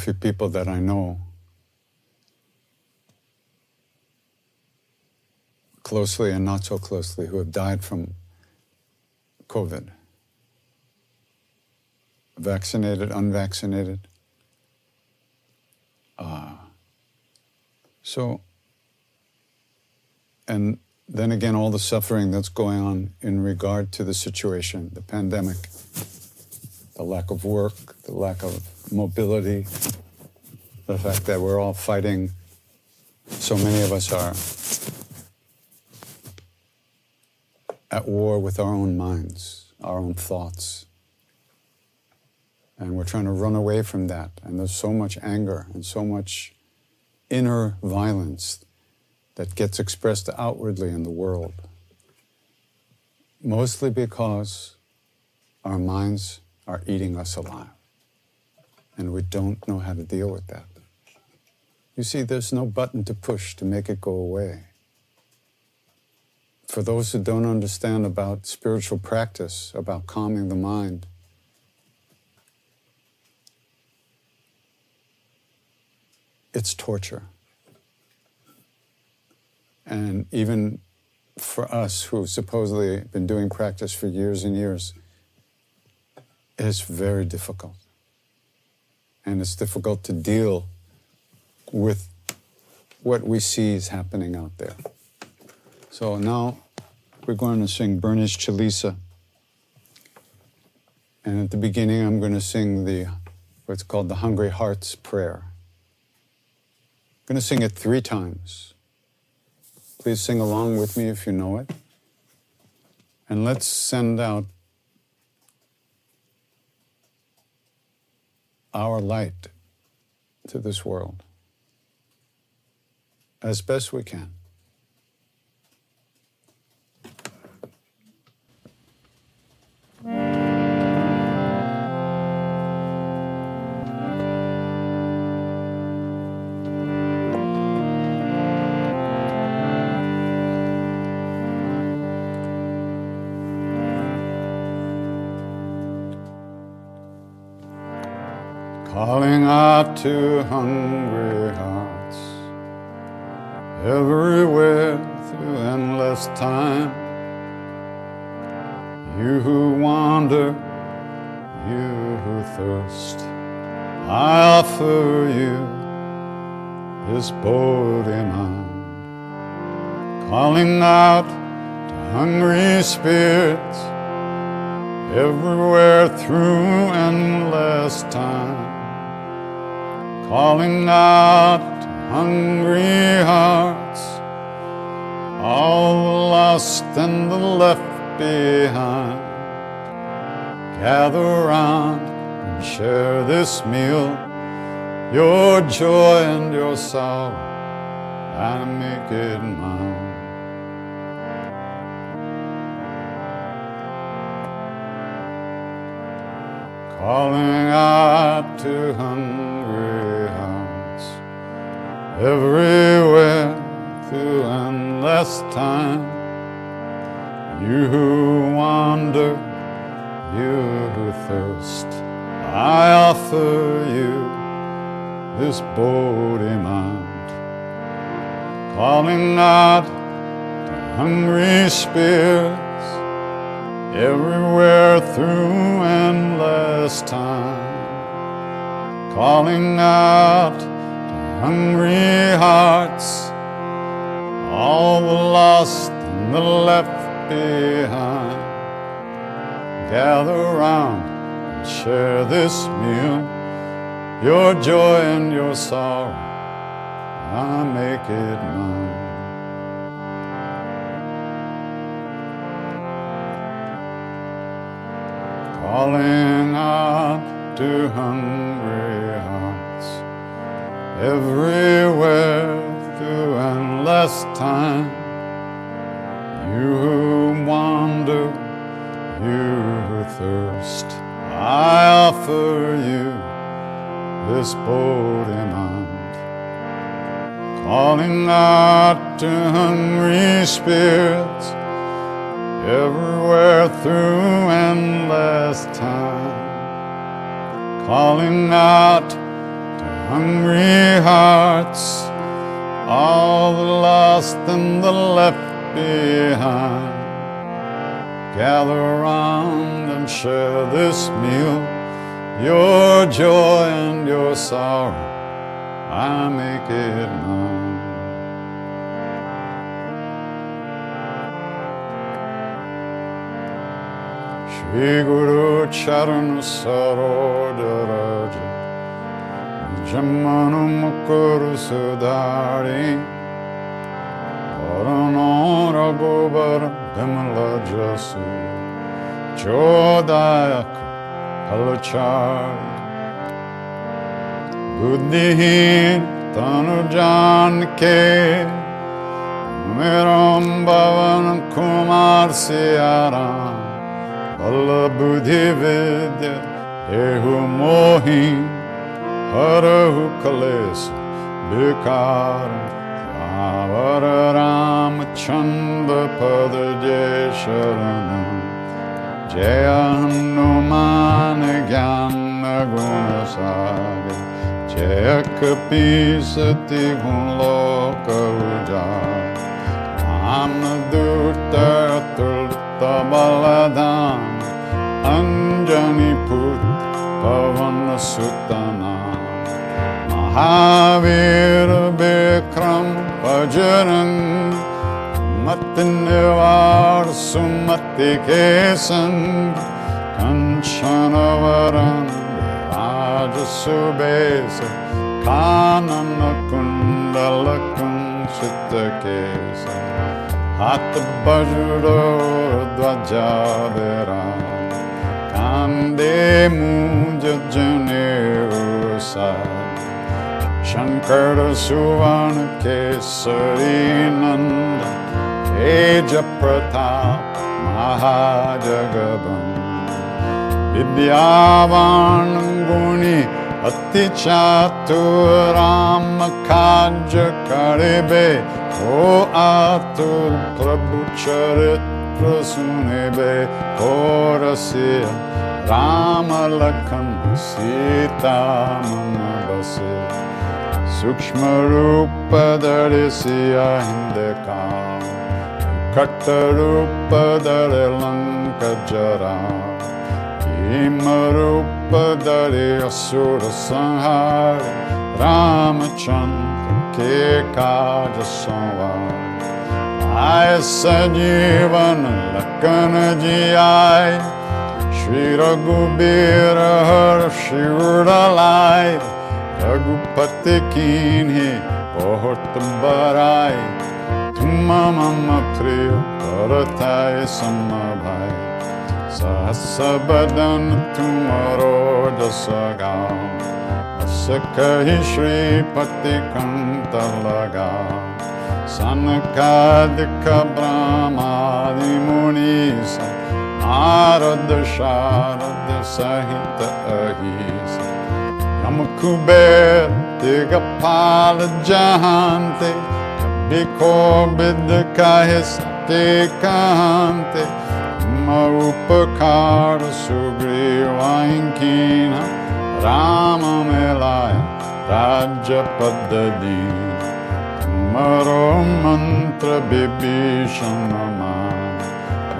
few people that I know closely and not so closely who have died from COVID. Vaccinated, unvaccinated. Uh, so, and then again, all the suffering that's going on in regard to the situation, the pandemic, the lack of work, the lack of mobility, the fact that we're all fighting, so many of us are at war with our own minds, our own thoughts. And we're trying to run away from that. And there's so much anger and so much inner violence that gets expressed outwardly in the world. Mostly because our minds are eating us alive. And we don't know how to deal with that. You see, there's no button to push to make it go away. For those who don't understand about spiritual practice, about calming the mind, it's torture. And even for us who've supposedly been doing practice for years and years, it's very difficult. And it's difficult to deal with what we see is happening out there. So now we're going to sing Bernice Chalisa. And at the beginning, I'm going to sing the what's called the Hungry Heart's Prayer. I'm going to sing it three times. Please sing along with me if you know it. And let's send out our light to this world as best we can. Mm -hmm. Calling out to hungry hearts everywhere through endless time. You who wander, you who thirst, I offer you this body mind, calling out to hungry spirits everywhere through endless time calling out hungry hearts, all the lost and the left behind. Gather round and share this meal, your joy and your sorrow, and make it mine. calling out to hungry hearts everywhere through endless time. You who wander, you who thirst, I offer you this body mind, calling out to hungry spirits everywhere through endless time, calling out hungry hearts, all the lost and the left behind. Gather round and share this meal, your joy and your sorrow, I make it mine. calling out to hungry everywhere through endless time. You who wander, you who thirst, I offer you this body mind, calling out to hungry spirits everywhere through endless time, calling out hungry hearts, all the lost and the left behind. Gather round and share this meal, your joy and your sorrow, I make it mine. Shri Guru Charan Sarodharaj Jamanu Mukur Sudhari Varano Raghubar Bimala Jasu Chodayak Palachari Buddhihin Tanu Janke Meram Bhavan Kumar Siaram Bala buddhi vidya ehu mohi harahu kales bikar Yavara Ramachanda pada jai sharanam Jaya Hanuman Gyana Guna Sagar Jaya Kapi Sati Gun Loka Ujjaya Ramadutta Tulta Baladam Anjani Put Pavana Sutana Mahavir Vikram Bajrang मत निवार सुमति के संग कंचन वरण आज सुबेश कानन कुंडल कुंशित केश हाथ बजड़ो ध्वजा राम कांदे मुझ जने सा शङ्कर सुवर्ण केशरीनन्द हे जता महाजग विद्याण गुणि अति चतुम का करवे ओ आतु प्रभुचर सुनवे होरमलं सीता सूक्ष्मूपदकार कट्टरूप दर लङ्कचरामर दर ससुरसंहार रामचन्द्र के का संवा आय सजीवन लन जि आय श्री रघुबीर शिवलाय रघुपति कीन्हे बहुत बराय तुम मम प्रिय करताय सम भाई सहस बदन तुमरो जस गाओ। बस कही श्रीपति कंत लगाओ। सनकादिक ब्रह्मादि मुनीस, नारद शारद सहित अहिस। המקובלת תגפה לג'הנטה ביקור בדקה राम מהופקר राज्य पद दी मरो मार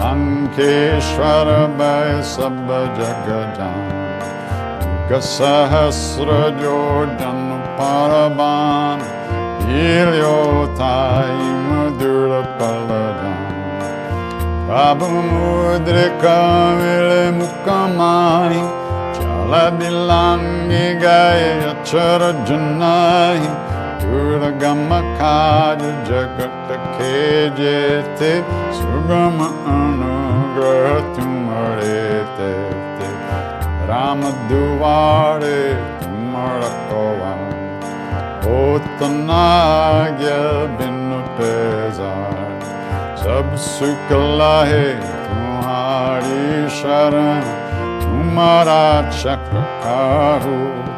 लंकेश्वर वै सब जगजाम् Kasahasrajodan Paraban Ilyotai Madhura Paladam Prabhamudrika Vilemukamai Chaladilangi Gaya Charajanai Duragamakaya Jagata Kejete Sugama Anugrahatum Arete Ram दुवारे तुमर कोवन गया बिनु पेजार सब सुकला है तुम्हारी शरण, तुम्हारा चक्र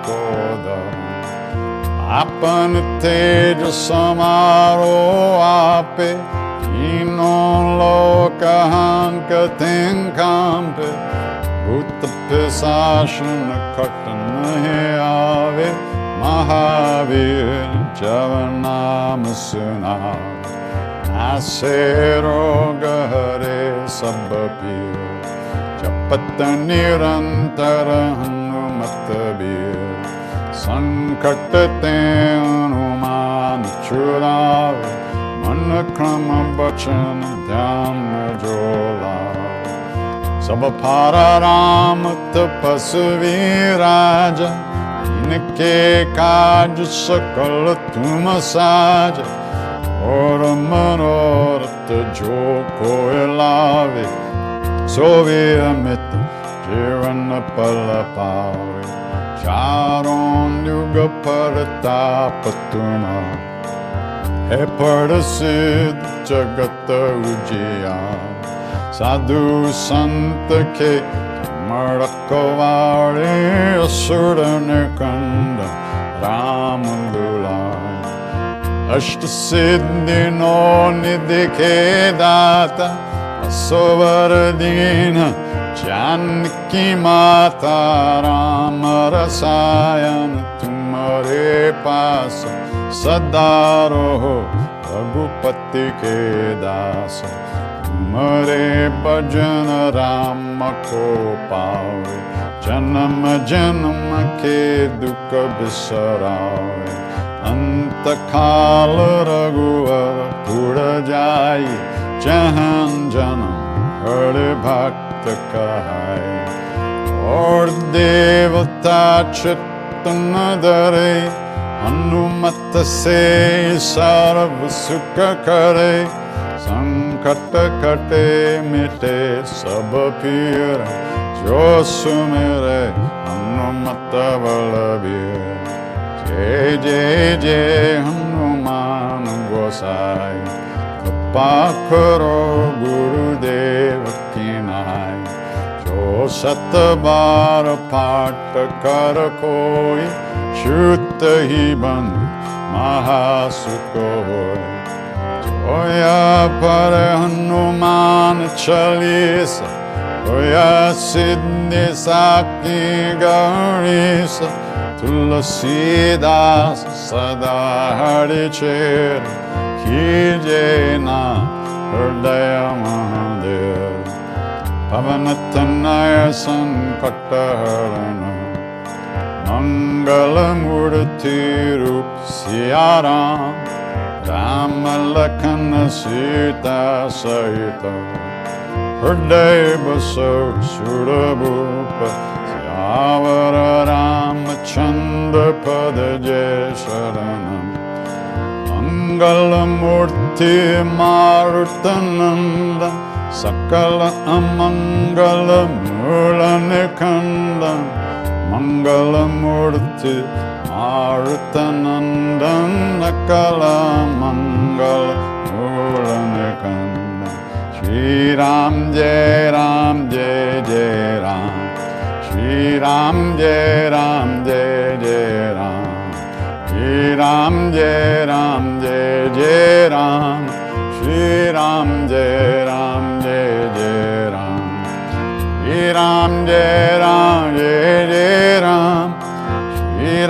को दम आपन तेज समारो आपे, तीनों लोक हंक तिंकांपे भूत पिशासन खट नहीं आवे महावीर जब नाम सुना ऐसे रोग हरे सब पीर जपत निरंतर हनुमत बीर संकट ते हनुमान छुड़ावे मन क्रम बचन ध्यान लावे सब फारा राम तपस्वी राजा इनके काज सकल तुम साज। और मनोरथ जो कोई लावे सोवे अमित जीवन पल पावे। चारों युग पर ताप तुम। है पर सिद्ध जगत उजिया। साधु संत के मड़कवाड़े असुर कंद राम दुलार अष्ट सिद्धि नो निधि के दाता माता राम रसायन तुम्हारे पास सदा रहो रघुपति के दास तुम्हारे भजन राम को पावे जन्म जन्म के दुख बिसरावे। अंत काल रघुवर पुर जाई जहन जन्म हर भक्त कहाय और देवता चित्त न डरे हनुमत से सर्व सुख करे संकट कटे मिटे सब पीर जो सुमेरे हनुमत बलबीर जय जय जय हनुमान गोसाई, कृपा करो गुरुदेव की नाय जो सत बार पाठ कर कोई शुद्ध ही बंद महासुख होय Oya Pare Hanuman Chalisa Oya Siddhi Sakti tulasi das Sada Hari Chir Kijena Hridaya Mahadev Pavanatanaya Sanpaktaharana Mangalamurti Rup Siyaram Damelekene syter seg ut For deg besøk solbope Siavaram chandapadajesharanam Mangalamurti marutanandam Sakala amangala mula nikandam Mangalamurti आर्तनन्दं नकलमङ्गल मूलनिकन्द Shriram जय राम जय जय राम श्रीराम जय राम जय जय राम श्रीराम जय राम जय जय राम श्रीराम जय राम जय जय राम श्रीराम जय राम जय जय Ram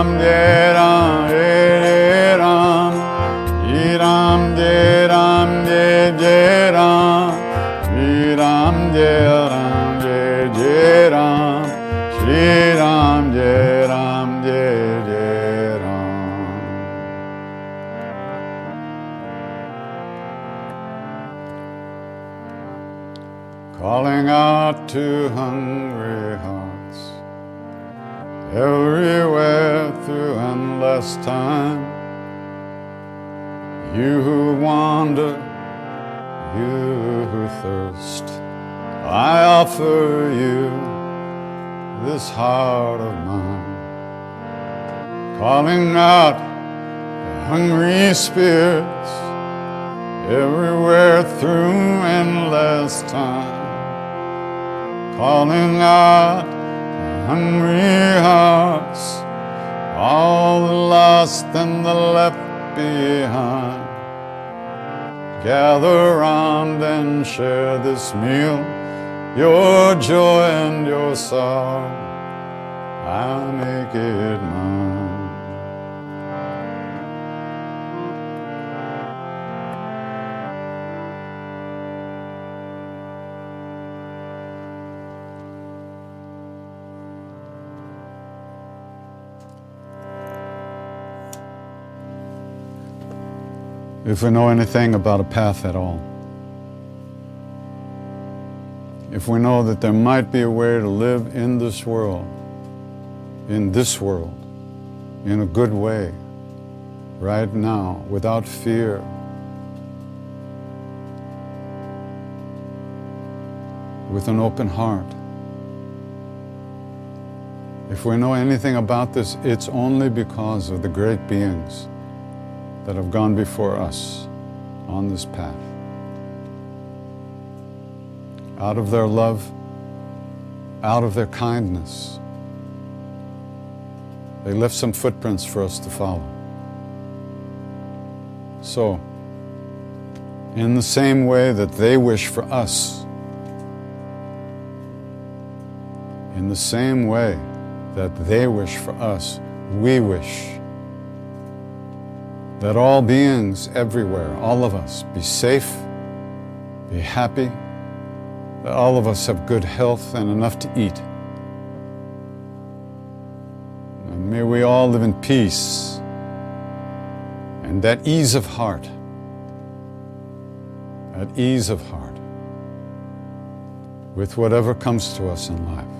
Ram, Ram, Ram, Ram, Ram, Ram, Ram, Ram, Ram, Ram, Ram, Ram. Calling out to him. Endless time. You who wander, you who thirst, I offer you this heart of mine, calling out the hungry spirits everywhere through endless time calling out hungry hearts, all the lost and the left behind. Gather round and share this meal, your joy and your sorrow. I'll make it mine. If we know anything about a path at all. If we know that there might be a way to live in this world, in this world, in a good way, right now, without fear, with an open heart. If we know anything about this, it's only because of the great beings that have gone before us on this path. Out of their love, out of their kindness, they left some footprints for us to follow. So, in the same way that they wish for us, in the same way that they wish for us, we wish that all beings everywhere, all of us, be safe, be happy, that all of us have good health and enough to eat. And may we all live in peace and that ease of heart. At ease of heart with whatever comes to us in life.